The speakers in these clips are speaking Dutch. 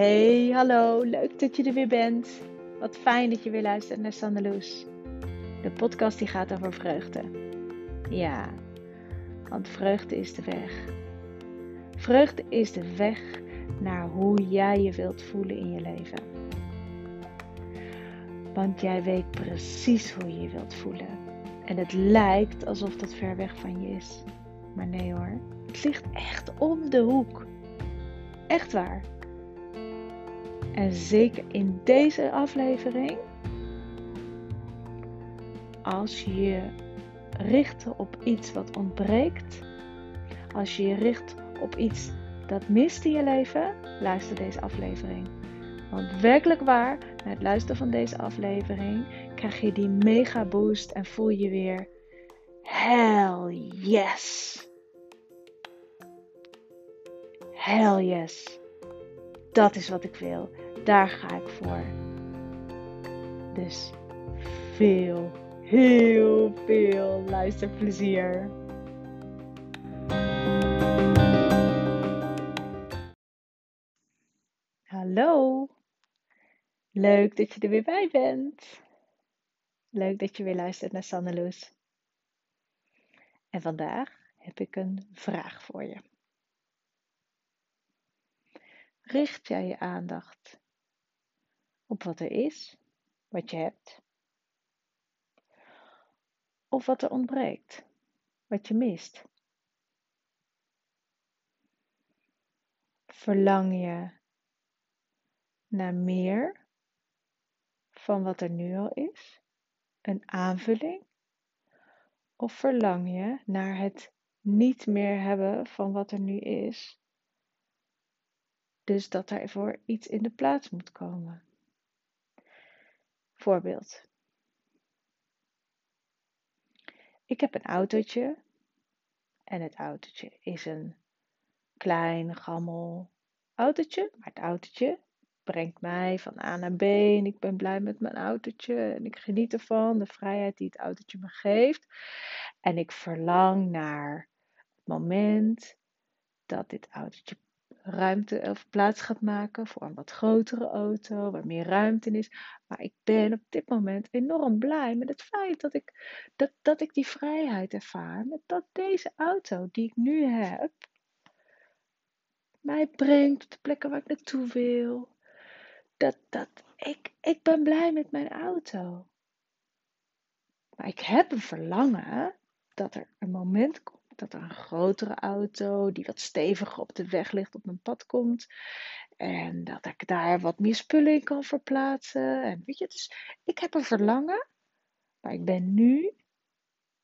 Hey, hallo, leuk dat je er weer bent. Wat fijn dat je weer luistert naar Sandeloes. De podcast die gaat over vreugde. Ja, want vreugde is de weg. Vreugde is de weg naar hoe jij je wilt voelen in je leven. Want jij weet precies hoe je je wilt voelen. En het lijkt alsof dat ver weg van je is. Maar nee hoor, het ligt echt om de hoek. Echt waar. En zeker in deze aflevering, als je je richt op iets wat ontbreekt, als je je richt op iets dat mist in je leven, luister deze aflevering. Want werkelijk waar, na het luisteren van deze aflevering, krijg je die mega boost en voel je weer hell yes. Hell yes. Dat is wat ik wil. Daar ga ik voor. Dus veel, heel veel luisterplezier. Hallo. Leuk dat je er weer bij bent. Leuk dat je weer luistert naar Sanneloes. En vandaag heb ik een vraag voor je. Richt jij je aandacht op wat er is, wat je hebt, of wat er ontbreekt, wat je mist? Verlang je naar meer van wat er nu al is, een aanvulling? Of verlang je naar het niet meer hebben van wat er nu is, dus dat er voor iets in de plaats moet komen? Voorbeeld. Ik heb een autootje en het autootje is een klein, gammel autootje, maar het autootje brengt mij van A naar B en ik ben blij met mijn autootje en ik geniet ervan, de vrijheid die het autootje me geeft. En ik verlang naar het moment dat dit autootje ruimte of plaats gaat maken voor een wat grotere auto, waar meer ruimte in is. Maar ik ben op dit moment enorm blij met het feit dat ik, dat, dat ik die vrijheid ervaar. Dat deze auto die ik nu heb, mij brengt op de plekken waar ik naartoe wil. Dat, dat, ik, ik ben blij met mijn auto. Maar ik heb een verlangen dat er een moment komt dat er een grotere auto die wat steviger op de weg ligt op mijn pad komt. En dat ik daar wat meer spullen in kan verplaatsen. En weet je, dus ik heb een verlangen. Maar ik ben nu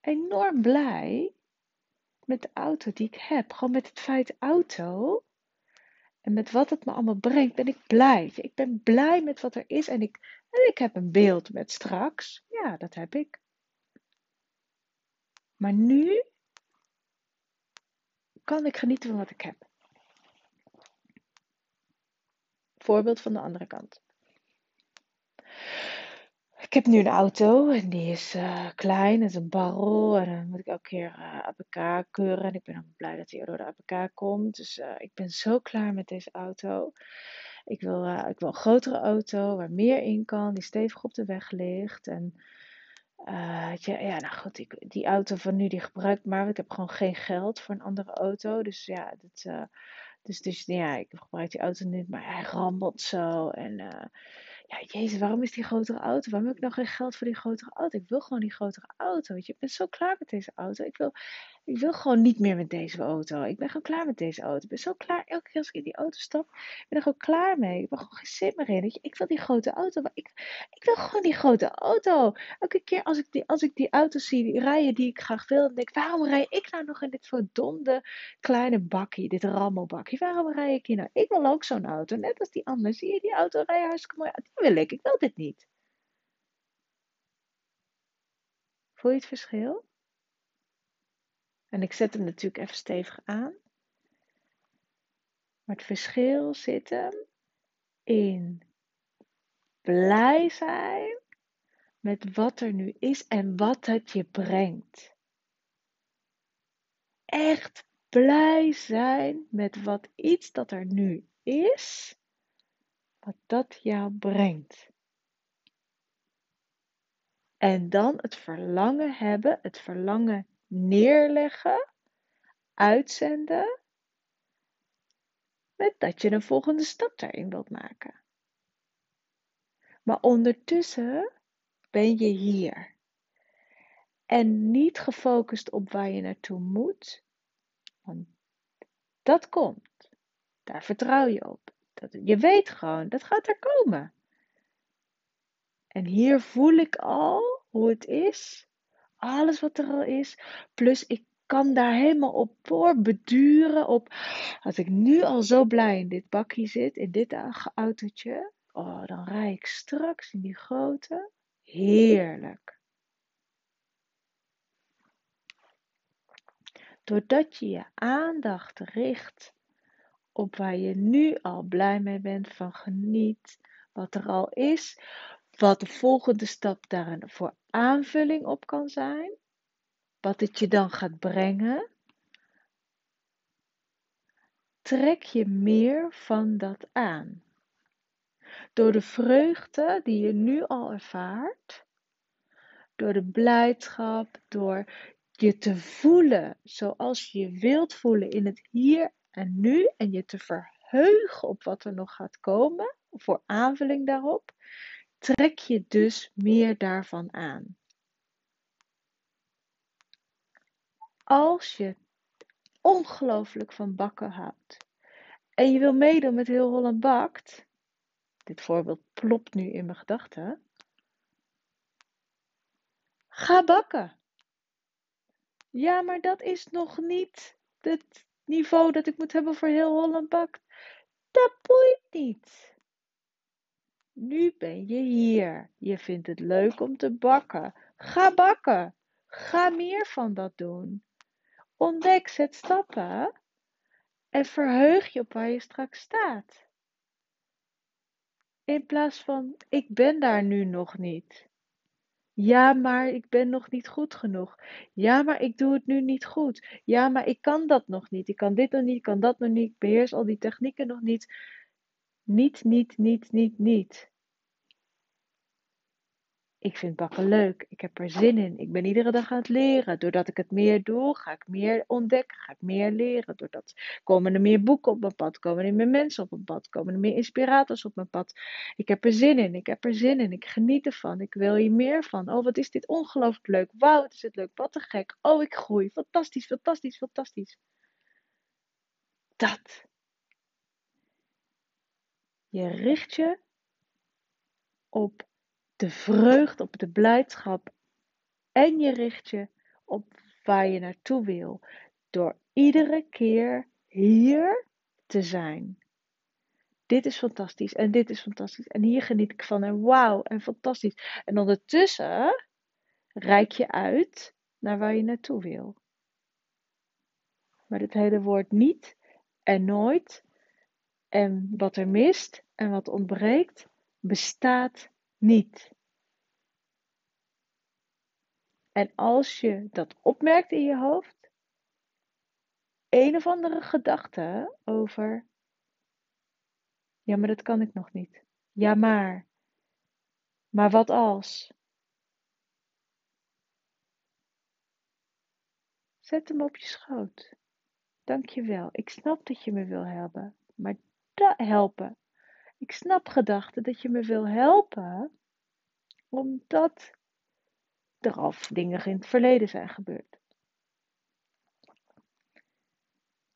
enorm blij met de auto die ik heb. Gewoon met het feit auto. En met wat het me allemaal brengt, ben ik blij. Ik ben blij met wat er is. En ik, en ik heb een beeld met straks. Ja, dat heb ik. Maar nu kan ik genieten van wat ik heb. Voorbeeld van de andere kant. Ik heb nu een auto en die is uh, klein, het is een barrel en dan moet ik elke keer uh, APK keuren en ik ben ook blij dat hij door de APK komt. Dus uh, ik ben zo klaar met deze auto. Ik wil, ik wil een grotere auto waar meer in kan, die stevig op de weg ligt en uh, ja, ja, nou goed, die auto van nu die gebruik ik maar. Ik heb gewoon geen geld voor een andere auto. Dus ja, dat, uh, dus, dus ja, ik gebruik die auto niet, maar hij rammelt zo. En uh, ja, jezus, waarom is die grotere auto? Waarom heb ik nog geen geld voor die grotere auto? Ik wil gewoon die grotere auto. Weet je, ik ben zo klaar met deze auto. Ik wil, ik wil gewoon niet meer met deze auto. Ik ben gewoon klaar met deze auto. Ik ben zo klaar. Elke keer als ik in die auto stap, ben ik er gewoon klaar mee. Ik ben gewoon geen zin meer in. Ik wil die grote auto. Ik, ik wil gewoon die grote auto. Elke keer als ik die, als ik die auto zie rijden die ik graag wil, dan denk ik, waarom rij ik nou nog in dit verdomde kleine bakkie, dit rammelbakje? Waarom rij ik hier nou? Ik wil ook zo'n auto. Net als die anderen. Zie je die auto rijden hartstikke mooi. Die wil ik. Ik wil dit niet. Voel je het verschil? En ik zet hem natuurlijk even stevig aan. Maar het verschil zit hem in blij zijn met wat er nu is en wat het je brengt. Echt blij zijn met wat iets dat er nu is, wat dat jou brengt. En dan het verlangen hebben, het verlangen neerleggen, uitzenden, met dat je een volgende stap daarin wilt maken. Maar ondertussen ben je hier. En niet gefocust op waar je naartoe moet, want dat komt. Daar vertrouw je op. Dat, je weet gewoon, dat gaat er komen. En hier voel ik al hoe het is. Alles wat er al is. Plus ik kan daar helemaal op beduren. Op, als ik nu al zo blij in dit bakje zit, in dit autootje. Oh, dan rij ik straks in die grote. Heerlijk. Doordat je je aandacht richt op waar je nu al blij mee bent, van geniet, wat er al is, wat de volgende stap daar voor aanvulling op kan zijn, wat het je dan gaat brengen, trek je meer van dat aan. Door de vreugde die je nu al ervaart, door de blijdschap, door je te voelen zoals je wilt voelen in het hier en nu. En je te verheugen op wat er nog gaat komen, voor aanvulling daarop, trek je dus meer daarvan aan. Als je ongelooflijk van bakken houdt en je wil meedoen met heel Holland Bakt, dit voorbeeld plopt nu in mijn gedachten. Ga bakken. Ja, maar dat is nog niet het niveau dat ik moet hebben voor heel Holland Bakt. Dat boeit niet. Nu ben je hier. Je vindt het leuk om te bakken. Ga bakken. Ga meer van dat doen. Ontdek, zet stappen en verheug je op waar je straks staat. In plaats van ik ben daar nu nog niet. Ja, maar ik ben nog niet goed genoeg. Ja, maar ik doe het nu niet goed. Ja, maar ik kan dat nog niet. Ik kan dit nog niet, ik kan dat nog niet. Ik beheers al die technieken nog niet. Niet, niet, niet, niet, niet. Ik vind bakken leuk. Ik heb er zin in. Ik ben iedere dag aan het leren. Doordat ik het meer doe, ga ik meer ontdekken. Ga ik meer leren. Doordat komen er meer boeken op mijn pad. Komen er meer mensen op mijn pad. Komen er meer inspirators op mijn pad. Ik heb er zin in. Ik heb er zin in. Ik geniet ervan. Ik wil hier meer van. Oh, wat is dit ongelooflijk leuk. Wauw, wat is het leuk. Wat te gek. Oh, ik groei. Fantastisch, fantastisch, fantastisch. Dat. Je richt je op de vreugde, op de blijdschap. En je richt je op waar je naartoe wil. Door iedere keer hier te zijn. Dit is fantastisch en dit is fantastisch. En hier geniet ik van en wauw en fantastisch. En ondertussen reik je uit naar waar je naartoe wil. Maar het hele woord niet en nooit en wat er mist en wat ontbreekt bestaat niet. En als je dat opmerkt in je hoofd, een of andere gedachte over, ja, maar dat kan ik nog niet. Ja, maar. Maar wat als? Zet hem op je schoot. Dank je wel. Ik snap dat je me wil helpen. Maar helpen ik snap gedachten dat je me wil helpen, omdat er al dingen in het verleden zijn gebeurd.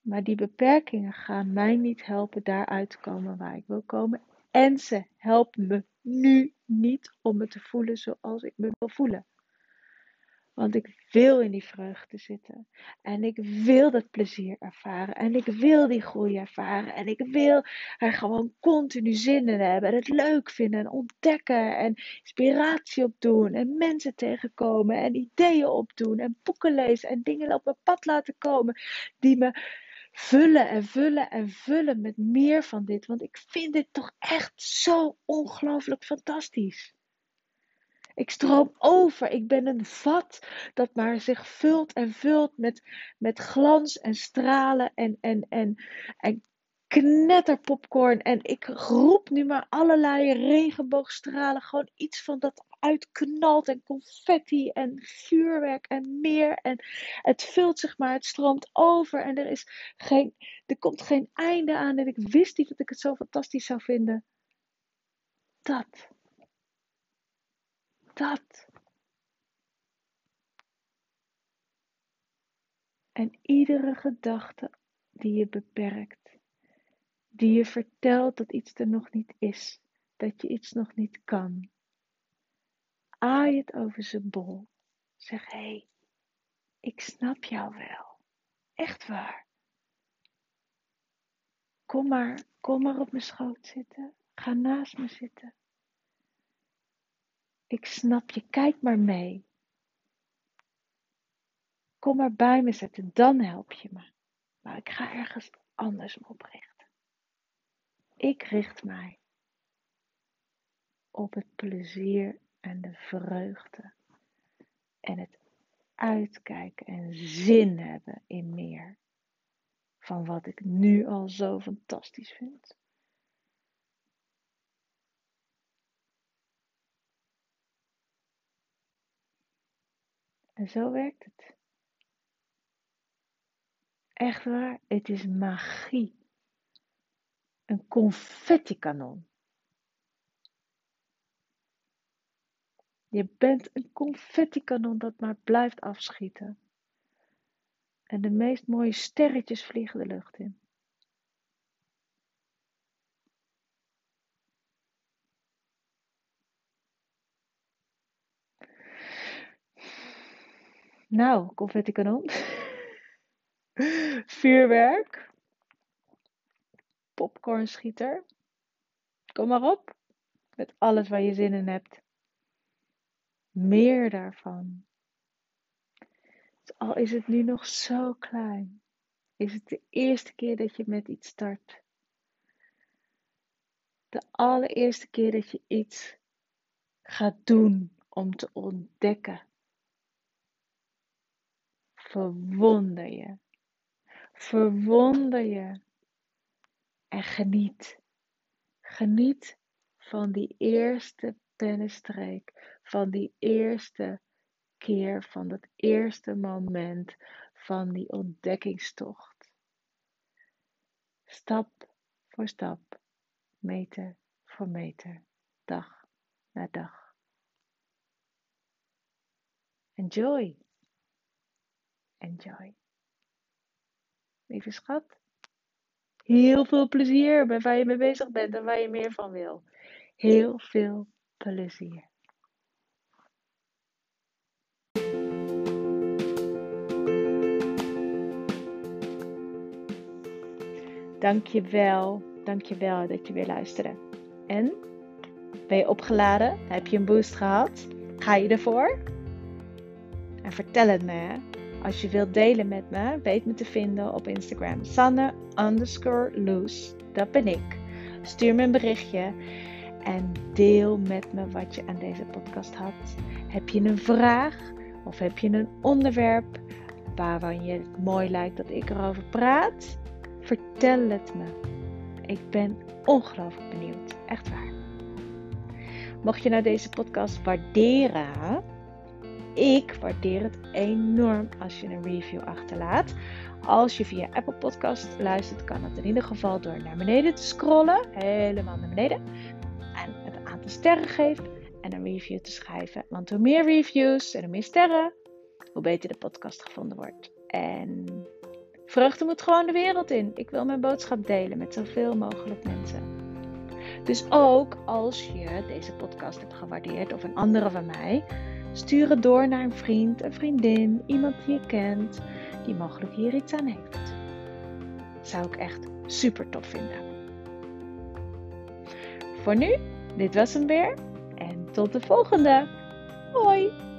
Maar die beperkingen gaan mij niet helpen daaruit te komen waar ik wil komen. En ze helpen me nu niet om me te voelen zoals ik me wil voelen. Want ik wil in die vreugde zitten. En ik wil dat plezier ervaren. En ik wil die groei ervaren. En ik wil er gewoon continu zin in hebben. En het leuk vinden. En ontdekken. En inspiratie opdoen. En mensen tegenkomen. En ideeën opdoen. En boeken lezen. En dingen op mijn pad laten komen. Die me vullen en vullen en vullen met meer van dit. Want ik vind dit toch echt zo ongelooflijk fantastisch. Ik stroom over. Ik ben een vat dat maar zich vult en vult met, met glans en stralen en, en, en, en knetter popcorn en ik roep nu maar allerlei regenboogstralen. Gewoon iets van dat uitknalt en confetti en vuurwerk en meer. En het vult zich maar, het stroomt over en er, is geen, er komt geen einde aan. En ik wist niet dat ik het zo fantastisch zou vinden. Dat. Dat. En iedere gedachte die je beperkt, die je vertelt dat iets er nog niet is, dat je iets nog niet kan. Aai het over zijn bol. Zeg hé, hey, ik snap jou wel. Echt waar. Kom maar, kom maar op mijn schoot zitten. Ga naast me zitten. Ik snap je, kijk maar mee. Kom maar bij me zitten, dan help je me. Maar ik ga ergens anders me oprichten. Ik richt mij op het plezier en de vreugde en het uitkijken en zin hebben in meer van wat ik nu al zo fantastisch vind. En zo werkt het. Echt waar, het is magie. Een confetti-kanon. Je bent een confetti-kanon dat maar blijft afschieten. En de meest mooie sterretjes vliegen de lucht in. Nou, confetti-kanon. Vuurwerk. Popcornschieter. Kom maar op. Met alles waar je zin in hebt. Meer daarvan. Dus al is het nu nog zo klein, is het de eerste keer dat je met iets start. De allereerste keer dat je iets gaat doen om te ontdekken. Verwonder je. Verwonder je. En geniet. Geniet van die eerste pennenstreek. Van die eerste keer, van dat eerste moment van die ontdekkingstocht. Stap voor stap, meter voor meter, dag na dag. Enjoy. Enjoy. Lieve schat, heel veel plezier bij waar je mee bezig bent en waar je meer van wil. Heel veel plezier. Dank je wel, dank je wel dat je weer luisterde. En, ben je opgeladen? Heb je een boost gehad? Ga je ervoor? En vertel het me, hè? Als je wilt delen met me, weet me te vinden op Instagram. Sanne underscore loose. Dat ben ik. Stuur me een berichtje en deel met me wat je aan deze podcast had. Heb je een vraag of heb je een onderwerp waarvan je het mooi lijkt dat ik erover praat? Vertel het me. Ik ben ongelooflijk benieuwd. Echt waar. Mocht je nou deze podcast waarderen, ik waardeer het enorm als je een review achterlaat. Als je via Apple Podcast luistert, kan het in ieder geval door naar beneden te scrollen, helemaal naar beneden, en het aantal sterren geeft en een review te schrijven. Want hoe meer reviews en hoe meer sterren, hoe beter de podcast gevonden wordt. En vreugde moet gewoon de wereld in. Ik wil mijn boodschap delen met zoveel mogelijk mensen. Dus ook als je deze podcast hebt gewaardeerd of een andere van mij, stuur het door naar een vriend, een vriendin, iemand die je kent, die mogelijk hier iets aan heeft. Zou ik echt super tof vinden. Voor nu, dit was hem weer en tot de volgende. Hoi!